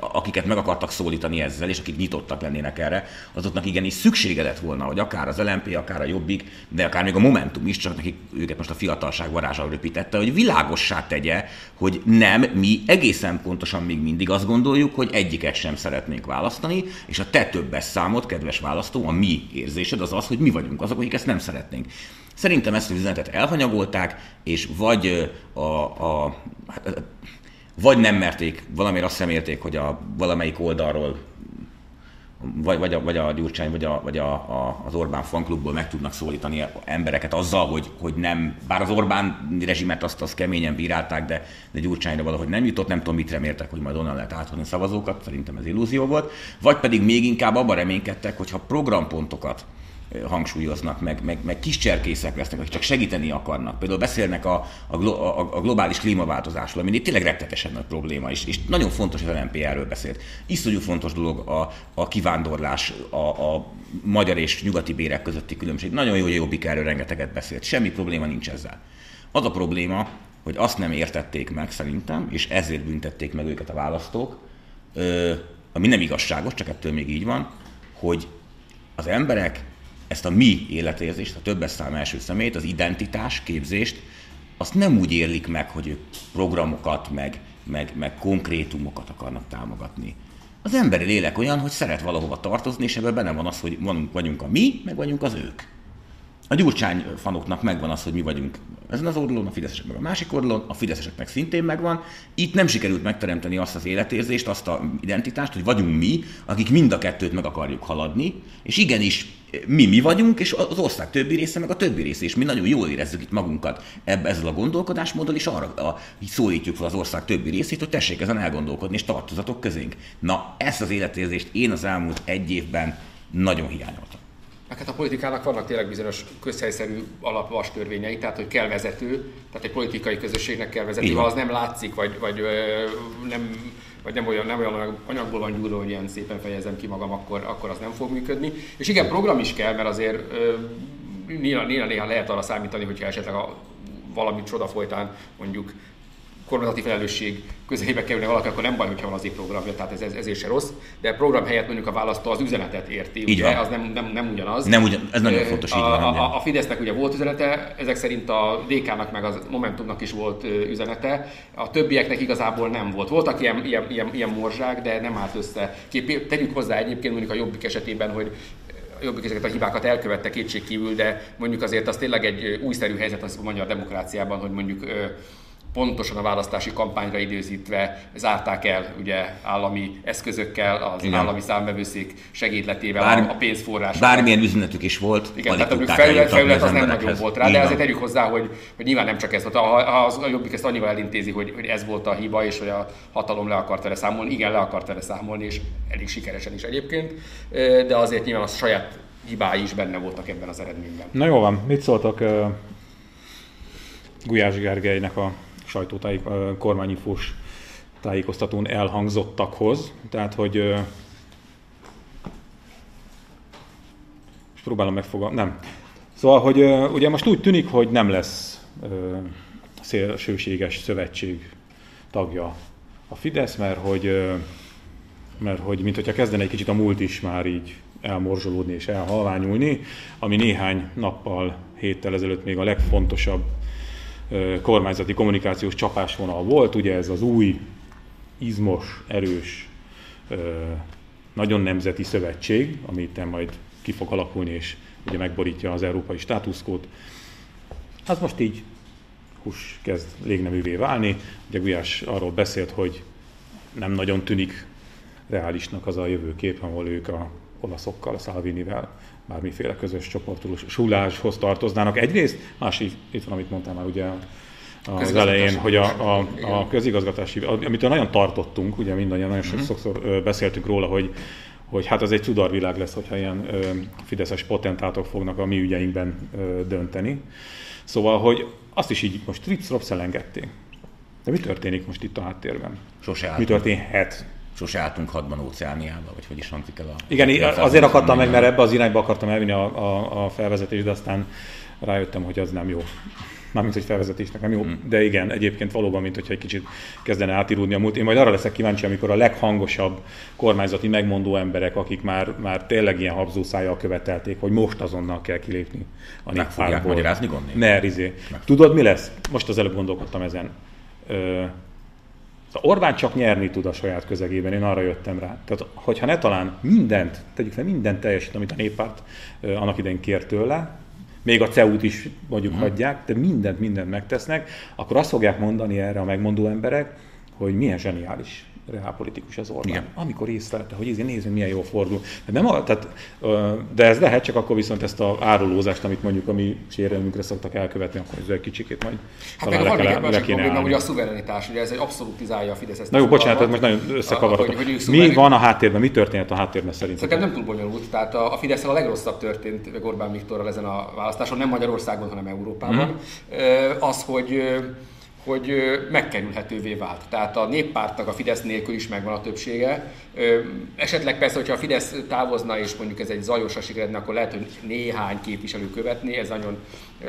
akiket meg akartak szólítani ezzel, és akik nyitottak lennének erre, azoknak igenis szüksége lett volna, hogy akár az LMP, akár a Jobbik, de akár még a Momentum is, csak nekik őket most a fiatalság varázsal röpítette, hogy világossá tegye, hogy nem, mi egészen pontosan még mindig azt gondoljuk, hogy egyiket sem szeretnénk választani, és a te többes számot, kedves választó, a mi érzésed az az, hogy mi vagyunk azok, akik ezt nem szeretnénk. Szerintem ezt az üzenetet elhanyagolták, és vagy a, a hát, vagy nem merték, valamiért azt szemérték, hogy a valamelyik oldalról vagy, vagy, a, vagy a Gyurcsány, vagy, a, vagy a, a, az Orbán fanklubból meg tudnak szólítani embereket azzal, hogy, hogy nem, bár az Orbán rezsimet azt, azt keményen bírálták, de, de Gyurcsányra valahogy nem jutott, nem tudom, mit reméltek, hogy majd onnan lehet áthozni szavazókat, szerintem ez illúzió volt, vagy pedig még inkább abban reménykedtek, hogyha programpontokat hangsúlyoznak, meg, meg, meg kis cserkészek lesznek, akik csak segíteni akarnak. Például beszélnek a, a, a, a globális klímaváltozásról, ami tényleg rettetesen nagy probléma, és, és nagyon fontos, hogy az LNP erről beszélt. Iszonyú fontos dolog a, a kivándorlás, a, a magyar és nyugati bérek közötti különbség. Nagyon jó, hogy Jobbik erről rengeteget beszélt. Semmi probléma nincs ezzel. Az a probléma, hogy azt nem értették meg szerintem, és ezért büntették meg őket a választók, ami nem igazságos, csak ettől még így van, hogy az emberek ezt a mi életérzést, a többes szám első szemét, az identitás képzést, azt nem úgy érlik meg, hogy ők programokat, meg, meg, meg konkrétumokat akarnak támogatni. Az emberi lélek olyan, hogy szeret valahova tartozni, és ebben benne van az, hogy vagyunk a mi, meg vagyunk az ők. A Gyurcsány fanoknak megvan az, hogy mi vagyunk ezen az oldalon, a fideszesek meg a másik oldalon, a fideszeseknek szintén megvan. Itt nem sikerült megteremteni azt az életérzést, azt a identitást, hogy vagyunk mi, akik mind a kettőt meg akarjuk haladni, és igenis mi mi vagyunk, és az ország többi része meg a többi része, és mi nagyon jól érezzük itt magunkat ebbe, ezzel a gondolkodásmóddal, és arra a, szólítjuk fel az ország többi részét, hogy tessék ezen elgondolkodni, és tartozatok közénk. Na, ezt az életérzést én az elmúlt egy évben nagyon hiányoltam. Hát a politikának vannak tényleg bizonyos közhelyszerű alapvas törvényei, tehát hogy kell vezető, tehát egy politikai közösségnek kell vezető, ha az nem látszik, vagy, vagy nem vagy nem olyan, nem olyan anyagból van gyúrva, hogy ilyen szépen fejezem ki magam, akkor, akkor az nem fog működni. És igen, program is kell, mert azért ö, néha, néha, néha lehet arra számítani, hogyha esetleg a, valami csoda folytán mondjuk kormányzati felelősség közelébe kerülne valaki, akkor nem baj, hogyha van az programja, tehát ez, ez, ezért se rossz, de program helyett mondjuk a választó az üzenetet érti, így ugye? az nem, nem, nem ugyanaz. Nem ugyan, ez nagyon fontos, a, így van. A, a Fidesznek ugye volt üzenete, ezek szerint a DK-nak meg a Momentumnak is volt üzenete, a többieknek igazából nem volt. Voltak ilyen, ilyen, ilyen, ilyen morzsák, de nem állt össze. Kép, tegyük hozzá egyébként mondjuk a Jobbik esetében, hogy jobbik ezeket a hibákat elkövette kétségkívül, de mondjuk azért az tényleg egy újszerű helyzet az a magyar demokráciában, hogy mondjuk pontosan a választási kampányra időzítve zárták el ugye állami eszközökkel, az Igen. állami számbevőszék segédletével Bár, a pénzforrás. Bármilyen üzenetetük is volt, Igen, tehát a felület, felület az nem nagyon volt rá, de azért tegyük hozzá, hogy, hogy nyilván nem csak ez volt. Ha az, a Jobbik ezt annyival elintézi, hogy, hogy ez volt a hiba, és hogy a hatalom le akart vele számolni, igen, le akart vele számolni, és elég sikeresen is egyébként, de azért nyilván a saját hibái is benne voltak ebben az eredményben. Na jó van, mit szóltak uh, Gulyás Gergelynek a sajtótájék, kormányinfós tájékoztatón elhangzottakhoz? Tehát, hogy és próbálom megfogalmazni, nem. Szóval, hogy ugye most úgy tűnik, hogy nem lesz szélsőséges szövetség tagja a Fidesz, mert hogy, mert hogy mint hogyha kezdene egy kicsit a múlt is már így elmorzsolódni és elhalványulni, ami néhány nappal, héttel ezelőtt még a legfontosabb kormányzati kommunikációs csapásvonal volt, ugye ez az új, izmos, erős, nagyon nemzeti szövetség, amit majd ki fog alakulni, és ugye megborítja az európai státuszkót. Az most így hús kezd légneművé válni. Ugye Gulyás arról beszélt, hogy nem nagyon tűnik reálisnak az a jövőkép, ahol ők a olaszokkal, a Salvinivel bármiféle közös csoportosuláshoz tartoznának. Egyrészt, másik, itt van, amit mondtam már ugye az elején, hogy a, a, a közigazgatási, amit nagyon tartottunk, ugye mindannyian nagyon uh-huh. sokszor beszéltünk róla, hogy hogy hát az egy cudarvilág lesz, hogyha ilyen ö, fideszes potentátok fognak a mi ügyeinkben ö, dönteni. Szóval, hogy azt is így most trips elengedték. De mi történik most itt a háttérben? Sose Mi történhet? Sose álltunk hadban óceániába, vagy hogy is hangzik el a... Igen, azért akartam meg, mert ebbe az irányba akartam elvinni a, a, a felvezetést, de aztán rájöttem, hogy az nem jó. Mármint, hogy felvezetésnek nem jó, hmm. de igen, egyébként valóban, mint hogyha egy kicsit kezdene átirúdni a múlt. Én majd arra leszek kíváncsi, amikor a leghangosabb kormányzati megmondó emberek, akik már, már tényleg ilyen habzószájjal követelték, hogy most azonnal kell kilépni a Meg fogják magyarázni gondolni? Ne, Rizé. Tudod, mi lesz? Most az előbb gondolkodtam ezen. Ö, Szóval Orbán csak nyerni tud a saját közegében, én arra jöttem rá. Tehát, hogyha ne talán mindent, tegyük fel mindent teljesít, amit a néppárt annak idején kért tőle, még a CEU-t is mondjuk hmm. hagyják, de mindent, mindent megtesznek, akkor azt fogják mondani erre a megmondó emberek, hogy milyen zseniális reálpolitikus az Orbán. Igen. Amikor észrelte, hogy ezért nézzünk, milyen jól fordul. De, nem, tehát, de ez lehet, csak akkor viszont ezt a árulózást, amit mondjuk a mi sérelmünkre szoktak elkövetni, akkor ez egy kicsikét majd hát talán le, kell, le kéne probléma, ugye a szuverenitás, ugye ez egy abszolútizálja a Fidesz ezt Na jó, bocsánat, most nagyon összekavartam. Mi van a háttérben, mi történt a háttérben szerintem? Szerintem nem túl bonyolult. Tehát a, a Fidesz a legrosszabb történt Orbán Viktorral ezen a választáson, nem Magyarországon, hanem Európában. Mm. Az, hogy hogy megkerülhetővé vált. Tehát a néppártnak a Fidesz nélkül is megvan a többsége. Esetleg persze, hogyha a Fidesz távozna, és mondjuk ez egy zajosra sikeredne, akkor lehet, hogy néhány képviselő követni, ez nagyon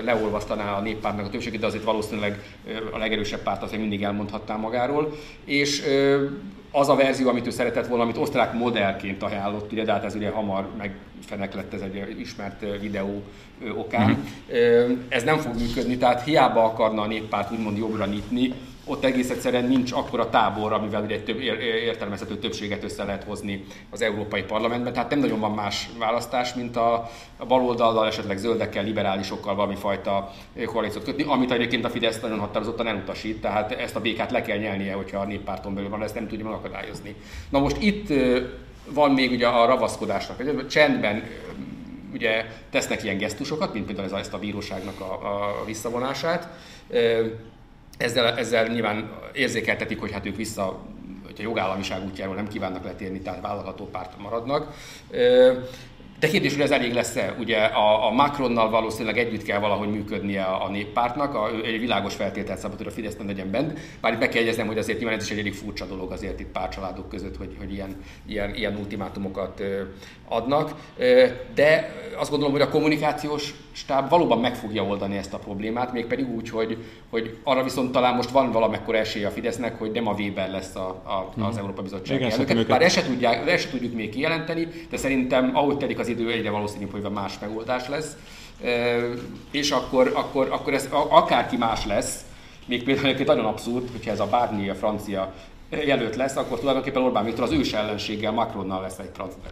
leolvasztaná a néppártnak a többségét, de azért valószínűleg a legerősebb párt azért mindig elmondhatta magáról. És az a verzió, amit ő szeretett volna, amit osztrák modellként ajánlott, ugye, de hát ez ugye hamar megfenek lett ez egy ismert videó okán. Mm-hmm. Ez nem fog működni, tehát hiába akarna a néppárt úgymond jobbra nyitni, ott egész egyszerűen nincs akkora tábor, amivel egy több, értelmezhető többséget össze lehet hozni az Európai Parlamentben. Tehát nem nagyon van más választás, mint a, a baloldallal, esetleg zöldekkel, liberálisokkal valami fajta koalíciót kötni, amit egyébként a Fidesz nagyon határozottan elutasít, tehát ezt a békát le kell nyelnie, hogyha a néppárton belül van, ezt nem tudja megakadályozni. Na most itt van még ugye a ravaszkodásnak, csendben ugye tesznek ilyen gesztusokat, mint például ezt a bíróságnak a, a visszavonását, ezzel, ezzel nyilván érzékeltetik, hogy hát ők vissza, hogyha jogállamiság útjáról nem kívánnak letérni, tehát vállalható párt maradnak. De kérdés, hogy ez elég lesz-e? Ugye a, a Macronnal valószínűleg együtt kell valahogy működnie a, a néppártnak, a, egy világos feltételt szabad, hogy a Fidesz nem legyen bent. Bár itt be kell jegyeznem, hogy azért nyilván ez is egy elég furcsa dolog azért itt párcsaládok között, hogy, hogy ilyen, ilyen, ilyen ultimátumokat adnak. De azt gondolom, hogy a kommunikációs stáb valóban meg fogja oldani ezt a problémát, mégpedig úgy, hogy, hogy arra viszont talán most van valamekkor esélye a Fidesznek, hogy nem a Weber lesz a, a, az mhm. Európa Bizottság elnöke. Bár ezt se tudjuk még kijelenteni, de szerintem ahogy telik az idő, egyre valószínűbb, hogy más megoldás lesz. És akkor, akkor, akkor ez akárki más lesz, még például nagyon abszurd, hogyha ez a Barnier, a francia jelölt lesz, akkor tulajdonképpen Orbán Viktor az ős ellenséggel Macronnal lesz egy,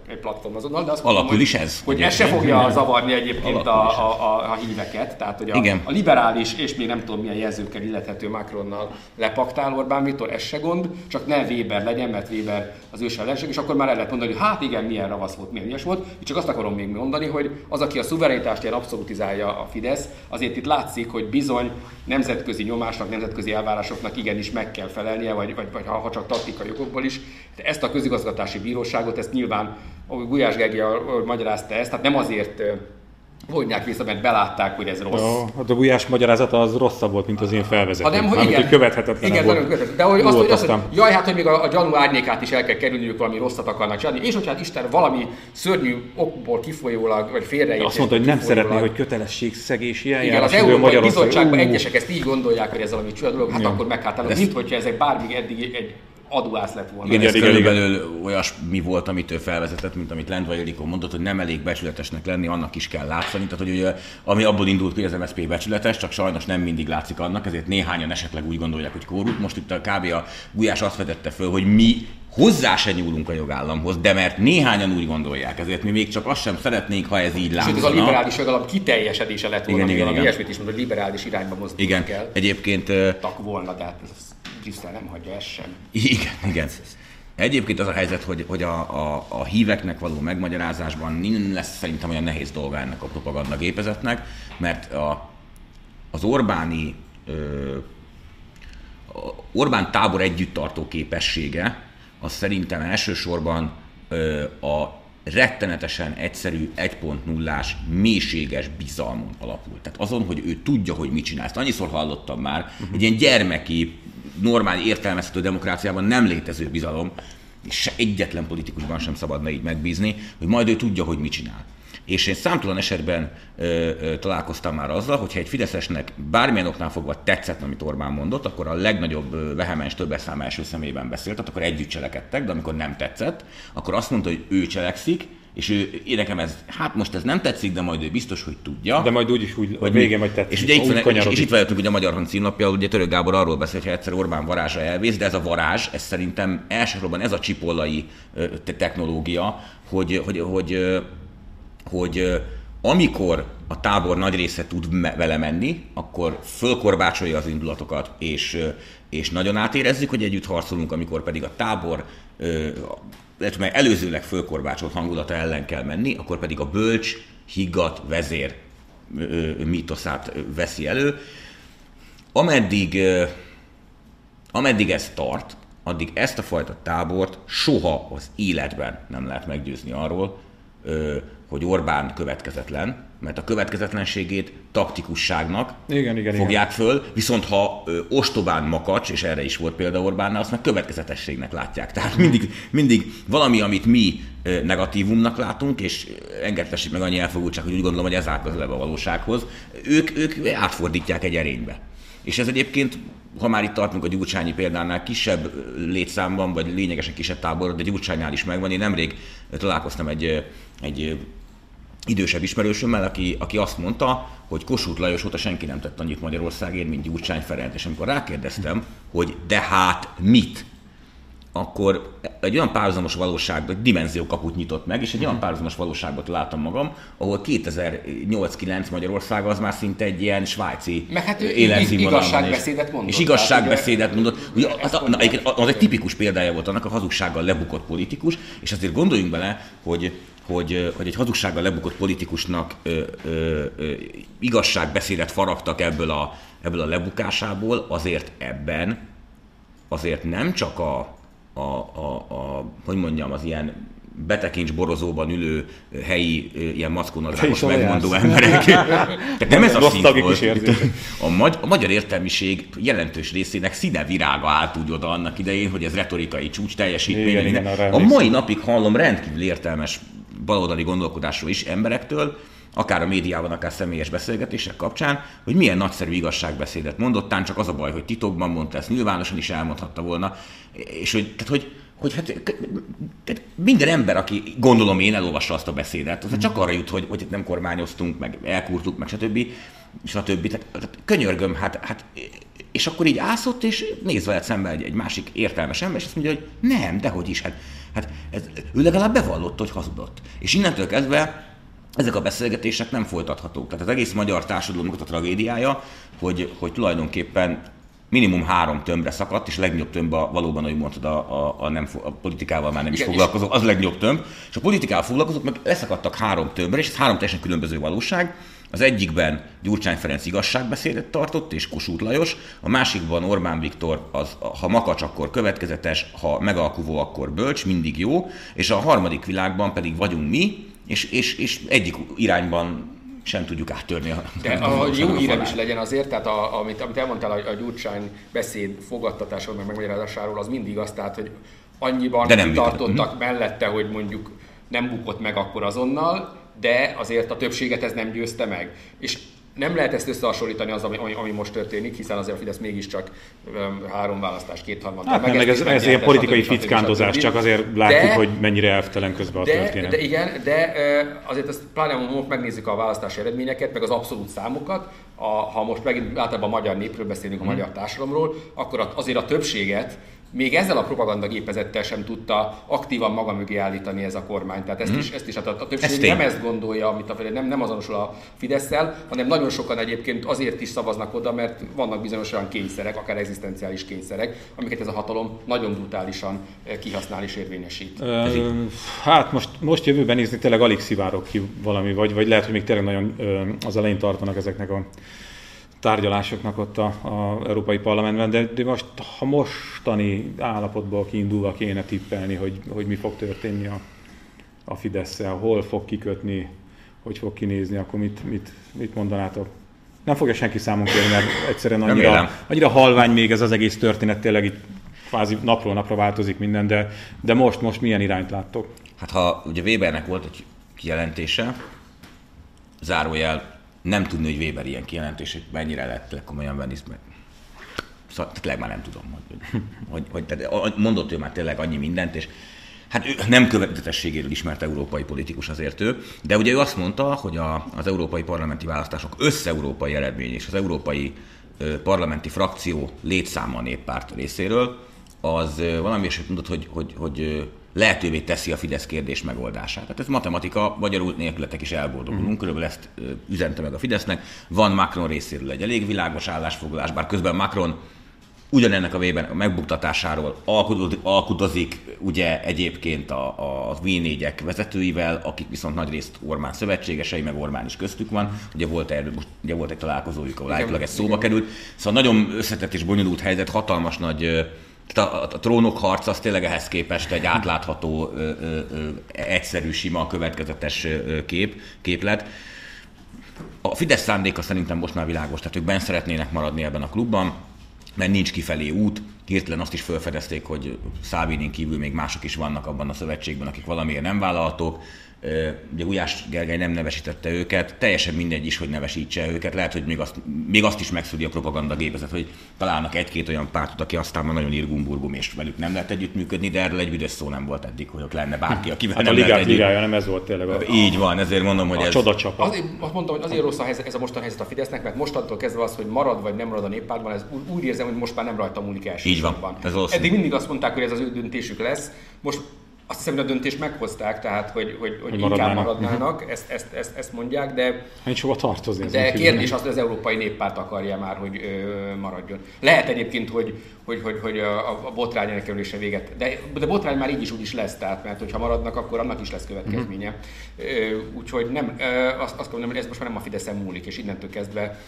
egy platform azonnal, de azt Alapul mondom, is ez. Hogy ez se fogja zavarni egyébként a, a, a, a, híveket, tehát hogy a, Igen. a liberális és még nem tudom milyen jelzőkkel illethető Macronnal lepaktál Orbán Viktor, ez se gond, csak ne Weber legyen, mert Weber az ős ellenség, és akkor már el lehet mondani, hogy hát igen, milyen ravasz volt, milyen ilyes volt. Csak azt akarom még mondani, hogy az, aki a szuverenitást ilyen abszolutizálja a Fidesz, azért itt látszik, hogy bizony nemzetközi nyomásnak, nemzetközi elvárásoknak igenis meg kell felelnie, vagy, vagy, vagy ha, ha csak taktikai jogokból is. De ezt a közigazgatási bíróságot, ezt nyilván ahogy Gulyás Gergely magyarázta ezt, tehát nem azért vonják vissza, mert belátták, hogy ez rossz. Ja, hát a Gulyás magyarázata az rosszabb volt, mint az én felvezetőm. Ha nem, hogy igen, követhetetlen igen, volt. Követhetetlen. De hogy azt, hogy azt, hogy jaj, hát, hogy még a, a gyanú árnyékát is el kell kerülniük, valami rosszat akarnak csinálni, és hogyha hát Isten valami szörnyű okból kifolyólag, vagy félreértés. Azt mondta, hogy nem szeretné, hogy kötelességszegési eljárás. Igen, az Európai Bizottságban egyesek ezt így gondolják, hogy ez valami csúnya dolog, hát akkor meghátálom, mint hogyha ezek bármig eddig egy adóász lett volna. Igen, ez igen, körülbelül igen. olyasmi volt, amit ő felvezetett, mint amit Lendvai Ildikó mondott, hogy nem elég becsületesnek lenni, annak is kell látszani. Tehát, hogy ugye, ami abból indult hogy az MSZP becsületes, csak sajnos nem mindig látszik annak, ezért néhányan esetleg úgy gondolják, hogy korrupt. Most itt a kb. a Gulyás azt vetette föl, hogy mi hozzá se nyúlunk a jogállamhoz, de mert néhányan úgy gondolják, ezért mi még csak azt sem szeretnénk, ha ez így látszana. És ez a liberális jogállam kiteljesedése lett volna, igen, igen, igen. ilyesmit is mondod, hogy liberális irányba mozdulunk igen. el. Egyébként... Tak volna, tehát ez Brüsszel nem hagyja ezt sem. Igen, igen. Egyébként az a helyzet, hogy, hogy a, a, a híveknek való megmagyarázásban nem lesz szerintem olyan nehéz dolga ennek a propaganda gépezetnek, mert a, az Orbáni ö, Orbán tábor együtttartó képessége az szerintem elsősorban ö, a rettenetesen egyszerű 1.0-ás mélységes bizalmon alapul. Tehát azon, hogy ő tudja, hogy mit csinál. Ezt annyiszor hallottam már, uh-huh. egy ilyen gyermeki normál értelmezhető demokráciában nem létező bizalom, és se egyetlen politikusban sem szabadna így megbízni, hogy majd ő tudja, hogy mit csinál. És én számtalan esetben ö, ö, találkoztam már azzal, hogyha egy Fideszesnek bármilyen oknál fogva tetszett, amit Orbán mondott, akkor a legnagyobb vehemens többes szám első szemében beszélt, akkor együtt cselekedtek, de amikor nem tetszett, akkor azt mondta, hogy ő cselekszik, és ő, én nekem ez, hát most ez nem tetszik, de majd ő biztos, hogy tudja. De majd úgyis úgy, hogy végén majd tetszik. És ugye itt, van, és, és itt vagyunk, ugye a Magyar Hang címlapja, ugye Török Gábor arról beszél, hogy egyszer Orbán varázsa elvész, de ez a varázs, ez szerintem elsősorban ez a csipollai technológia, hogy, hogy, hogy, hogy amikor a tábor nagy része tud vele menni, akkor fölkorbácsolja az indulatokat, és, és nagyon átérezzük, hogy együtt harcolunk, amikor pedig a tábor illetve mert előzőleg fölkorbácsolt hangulata ellen kell menni, akkor pedig a bölcs, higgadt vezér mítoszát veszi elő. Ameddig, ameddig ez tart, addig ezt a fajta tábort soha az életben nem lehet meggyőzni arról, hogy Orbán következetlen, mert a következetlenségét taktikusságnak igen, igen, fogják igen. föl, viszont ha ö, ostobán makacs, és erre is volt példa Orbánnál, azt meg következetességnek látják. Tehát mindig, mindig valami, amit mi ö, negatívumnak látunk, és engedtessék meg annyi elfogultság, hogy úgy gondolom, hogy ez áll közelebb a valósághoz, ők, ők átfordítják egy erénybe. És ez egyébként, ha már itt tartunk a Gyurcsányi példánál, kisebb létszámban, vagy lényegesen kisebb táborod, de Gyurcsánynál is megvan. Én nemrég találkoztam egy, egy idősebb ismerősömmel, aki, aki azt mondta, hogy Kossuth Lajos óta senki nem tett annyit Magyarországért, mint Gyurcsány Ferenc. És amikor rákérdeztem, hogy de hát mit, akkor egy olyan párhuzamos valóságban, egy dimenzió kaput nyitott meg, és egy olyan párhuzamos valóságban találtam magam, ahol 2008-9 Magyarország az már szinte egy ilyen svájci Meg hát igazságbeszédet mondott. És igazságbeszédet mondott. Ugye, az, az, az, egy tipikus példája volt annak a hazugsággal lebukott politikus, és azért gondoljunk bele, hogy hogy, hogy egy hazugsággal lebukott politikusnak ö, ö, ö, igazságbeszédet faragtak ebből a, ebből a lebukásából, azért ebben azért nem csak a, a, a, a hogy mondjam, az ilyen betekincs borozóban ülő helyi ilyen mackónadrágos megmondó emberek. Tehát nem ez a szint volt. A, magy- a magyar értelmiség jelentős részének színe virága állt úgy oda annak idején, hogy ez retorikai csúcs teljesítmény. Igen, igen, a mai napig hallom rendkívül értelmes baloldali gondolkodásról is emberektől, akár a médiában, akár személyes beszélgetések kapcsán, hogy milyen nagyszerű igazságbeszédet mondott, tán csak az a baj, hogy titokban mondta, ezt nyilvánosan is elmondhatta volna, és hogy, tehát, hogy, hogy hát, tehát minden ember, aki gondolom én elolvassa azt a beszédet, az csak arra jut, hogy, hogy nem kormányoztunk, meg elkurtuk, meg stb. stb. Tehát, tehát könyörgöm, hát, hát és akkor így ászott, és néz veled szembe egy, egy másik értelmes ember, és azt mondja, hogy nem, dehogy is, hát, hát ez, ő legalább bevallotta, hogy hazudott. És innentől kezdve ezek a beszélgetések nem folytathatók. Tehát az egész magyar társadalomnak a tragédiája, hogy, hogy tulajdonképpen minimum három tömbre szakadt, és a legnagyobb tömb a, valóban, ahogy mondtad, a, a, a, nem, a politikával már nem is foglalkozó, az a legnagyobb tömb, és a politikával foglalkozók meg leszakadtak három tömbre, és ez három teljesen különböző valóság. Az egyikben Gyurcsány Ferenc igazságbeszédet tartott, és Kossuth Lajos, a másikban Orbán Viktor, az, ha makacs, akkor következetes, ha megalkuvó, akkor bölcs, mindig jó, és a harmadik világban pedig vagyunk mi, és, és, és egyik irányban sem tudjuk áttörni a De a, a jó hírem is legyen azért, tehát a, amit, amit elmondtál a, a Gyurcsány beszéd fogadtatásáról, meg megmagyarázásáról, az mindig az, tehát, hogy annyiban De nem tartottak mhm. mellette, hogy mondjuk nem bukott meg akkor azonnal, de azért a többséget ez nem győzte meg. És nem lehet ezt összehasonlítani az, ami, ami most történik, hiszen azért a Fidesz mégiscsak um, három választás, kétharmad. Hát meg, meg ez, ez ilyen politikai fickándozás, csak azért látjuk, de, hogy mennyire elvtelen közben a de, történet. De igen, de azért ezt pláne most megnézzük a választási eredményeket, meg az abszolút számokat, a, ha most megint általában a magyar népről beszélünk, a hmm. magyar társadalomról, akkor azért a többséget még ezzel a propagandagépezettel sem tudta aktívan maga mögé állítani ez a kormány. Tehát ezt mm. is, ezt is hát a, a többség ezt nem ezt gondolja, amit a nem, nem azonosul a fidesz hanem nagyon sokan egyébként azért is szavaznak oda, mert vannak bizonyos olyan kényszerek, akár egzisztenciális kényszerek, amiket ez a hatalom nagyon brutálisan eh, kihasznál és érvényesít. Ö, hát most, most jövőben nézni tényleg alig szivárok ki valami, vagy, vagy lehet, hogy még tényleg nagyon ö, az elején tartanak ezeknek a tárgyalásoknak ott a, a Európai Parlamentben, de, de most, ha mostani állapotból kiindulva kéne tippelni, hogy, hogy mi fog történni a, a fidesz hol fog kikötni, hogy fog kinézni, akkor mit, mit, mit mondanátok? Nem fogja senki számon kérni, mert egyszerűen annyira, annyira halvány még ez az egész történet, tényleg itt kvázi napról napra változik minden, de, de most, most milyen irányt láttok? Hát ha ugye Webernek volt egy kijelentése, zárójel nem tudni, hogy Weber ilyen kijelentését mennyire lett komolyan venni, mert szóval tényleg már nem tudom, hogy, hogy, hogy tehát mondott ő már tényleg annyi mindent, és hát ő nem követetességéről ismert európai politikus azért ő, de ugye ő azt mondta, hogy a, az európai parlamenti választások összeurópai eredmény és az európai ö, parlamenti frakció létszáma a néppárt részéről, az ö, valami is mondott, hogy, hogy, hogy lehetővé teszi a Fidesz kérdés megoldását. Tehát ez matematika, magyarul nélkületek is elboldogulunk, mm. körülbelül ezt üzente meg a Fidesznek. Van Macron részéről egy elég világos állásfoglalás, bár közben Macron ugyanennek a vében a megbuktatásáról alkudozik ugye egyébként a, a V4-ek vezetőivel, akik viszont nagy részt Ormán szövetségesei, meg Ormán is köztük van. Ugye volt, erről, ugye volt egy találkozójuk, ahol állítólag ez szóba került. Szóval nagyon összetett és bonyolult helyzet, hatalmas nagy tehát a, a, trónok harc az tényleg ehhez képest egy átlátható, ö, ö, ö, egyszerű, sima, következetes ö, kép, képlet. A Fidesz szándéka szerintem most már világos, tehát ők benne szeretnének maradni ebben a klubban, mert nincs kifelé út. Hirtelen azt is felfedezték, hogy Szávinin kívül még mások is vannak abban a szövetségben, akik valamiért nem vállalhatók ugye Gulyás Gergely nem nevesítette őket, teljesen mindegy is, hogy nevesítse őket, lehet, hogy még azt, még azt is megszüli a propaganda gépezet, hogy találnak egy-két olyan pártot, aki aztán már nagyon irgumburgum, és velük nem lehet együttműködni, de erről egy büdös szó nem volt eddig, hogy ott lenne bárki, akivel hát nem a ligát, lehet együtt... ligája nem ez volt tényleg. A, Így van, ezért mondom, hogy a ez... Csoda csapat. Azért, azt mondtam, hogy azért rossz a helyzet, ez a mostani helyzet a Fidesznek, mert mostantól kezdve az, hogy marad vagy nem marad a néppártban, ez úgy érzem, hogy most már nem rajta múlik első. Így van. Ez Eddig mindig azt mondták, hogy ez az ő döntésük lesz. Most azt hiszem, hogy a döntést meghozták, tehát hogy, hogy, hogy, hogy inkább maradnának, ezt, ezt, ezt, ezt mondják, de... Nincs hova tartozni. De kérdés az, hogy az Európai Néppárt akarja már, hogy ö, maradjon. Lehet egyébként, hogy, hogy, hogy, hogy a, a botrány elkerülése véget, de, de botrány már így is úgy is lesz, tehát mert hogyha maradnak, akkor annak is lesz következménye. Uh-huh. Úgyhogy nem, azt, azt mondom, hogy ez most már nem a Fideszen múlik, és innentől kezdve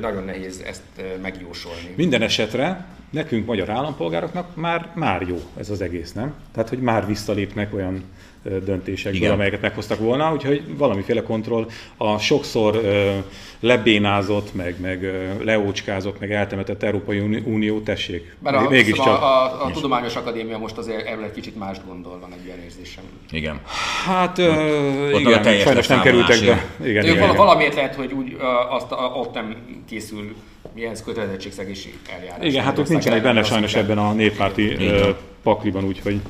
nagyon nehéz ezt megjósolni. Minden esetre nekünk, magyar állampolgároknak már, már jó ez az egész, nem? Tehát, hogy már visszalépnek olyan döntésekből, Igen. amelyeket meghoztak volna, úgyhogy valamiféle kontroll a sokszor uh, lebénázott, meg, meg uh, leócskázott, meg eltemetett Európai Unió, tessék. Bár a, mégis csak... a, a, a Tudományos Akadémia most azért erről egy kicsit más gondol, van egy ilyen érzésem. Igen. Hát ott, igen, ott sajnos nem kerültek be. Igen, igen, igen. Valamiért lehet, hogy úgy, azt, uh, ott nem készül milyen kötelezettségszegési eljárás. Igen, hát ott nincsenek benne sajnos ebben a néppárti pakliban, úgyhogy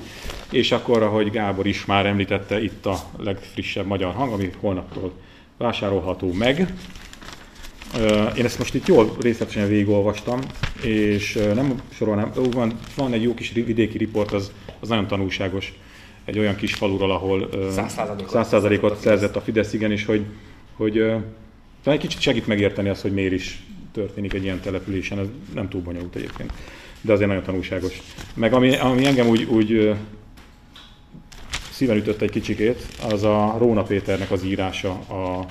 és akkor, ahogy Gábor is már említette, itt a legfrissebb magyar hang, ami holnaptól vásárolható meg. Én ezt most itt jól részletesen végigolvastam, és nem sorolnám, van, van egy jó kis vidéki riport, az, az nagyon tanulságos. Egy olyan kis faluról, ahol 100%-ot szerzett a Fidesz, igen, és hogy, hogy talán egy kicsit segít megérteni azt, hogy miért is történik egy ilyen településen, ez nem túl bonyolult egyébként, de azért nagyon tanulságos. Meg ami, ami engem úgy, úgy szíven ütött egy kicsikét, az a Róna Péternek az írása a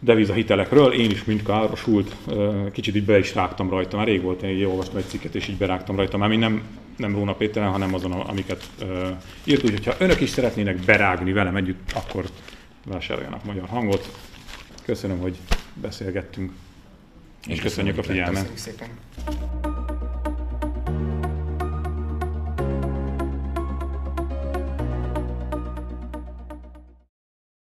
devizahitelekről, én is mind károsult, kicsit így be is rágtam rajta, már rég volt, én olvastam egy cikket, és így berágtam rajta, már nem, nem Róna Péteren, hanem azon, amiket írt, úgyhogy ha önök is szeretnének berágni velem együtt, akkor vásároljanak magyar hangot. Köszönöm, hogy beszélgettünk, és köszönjük a figyelmet. Köszönjük szépen.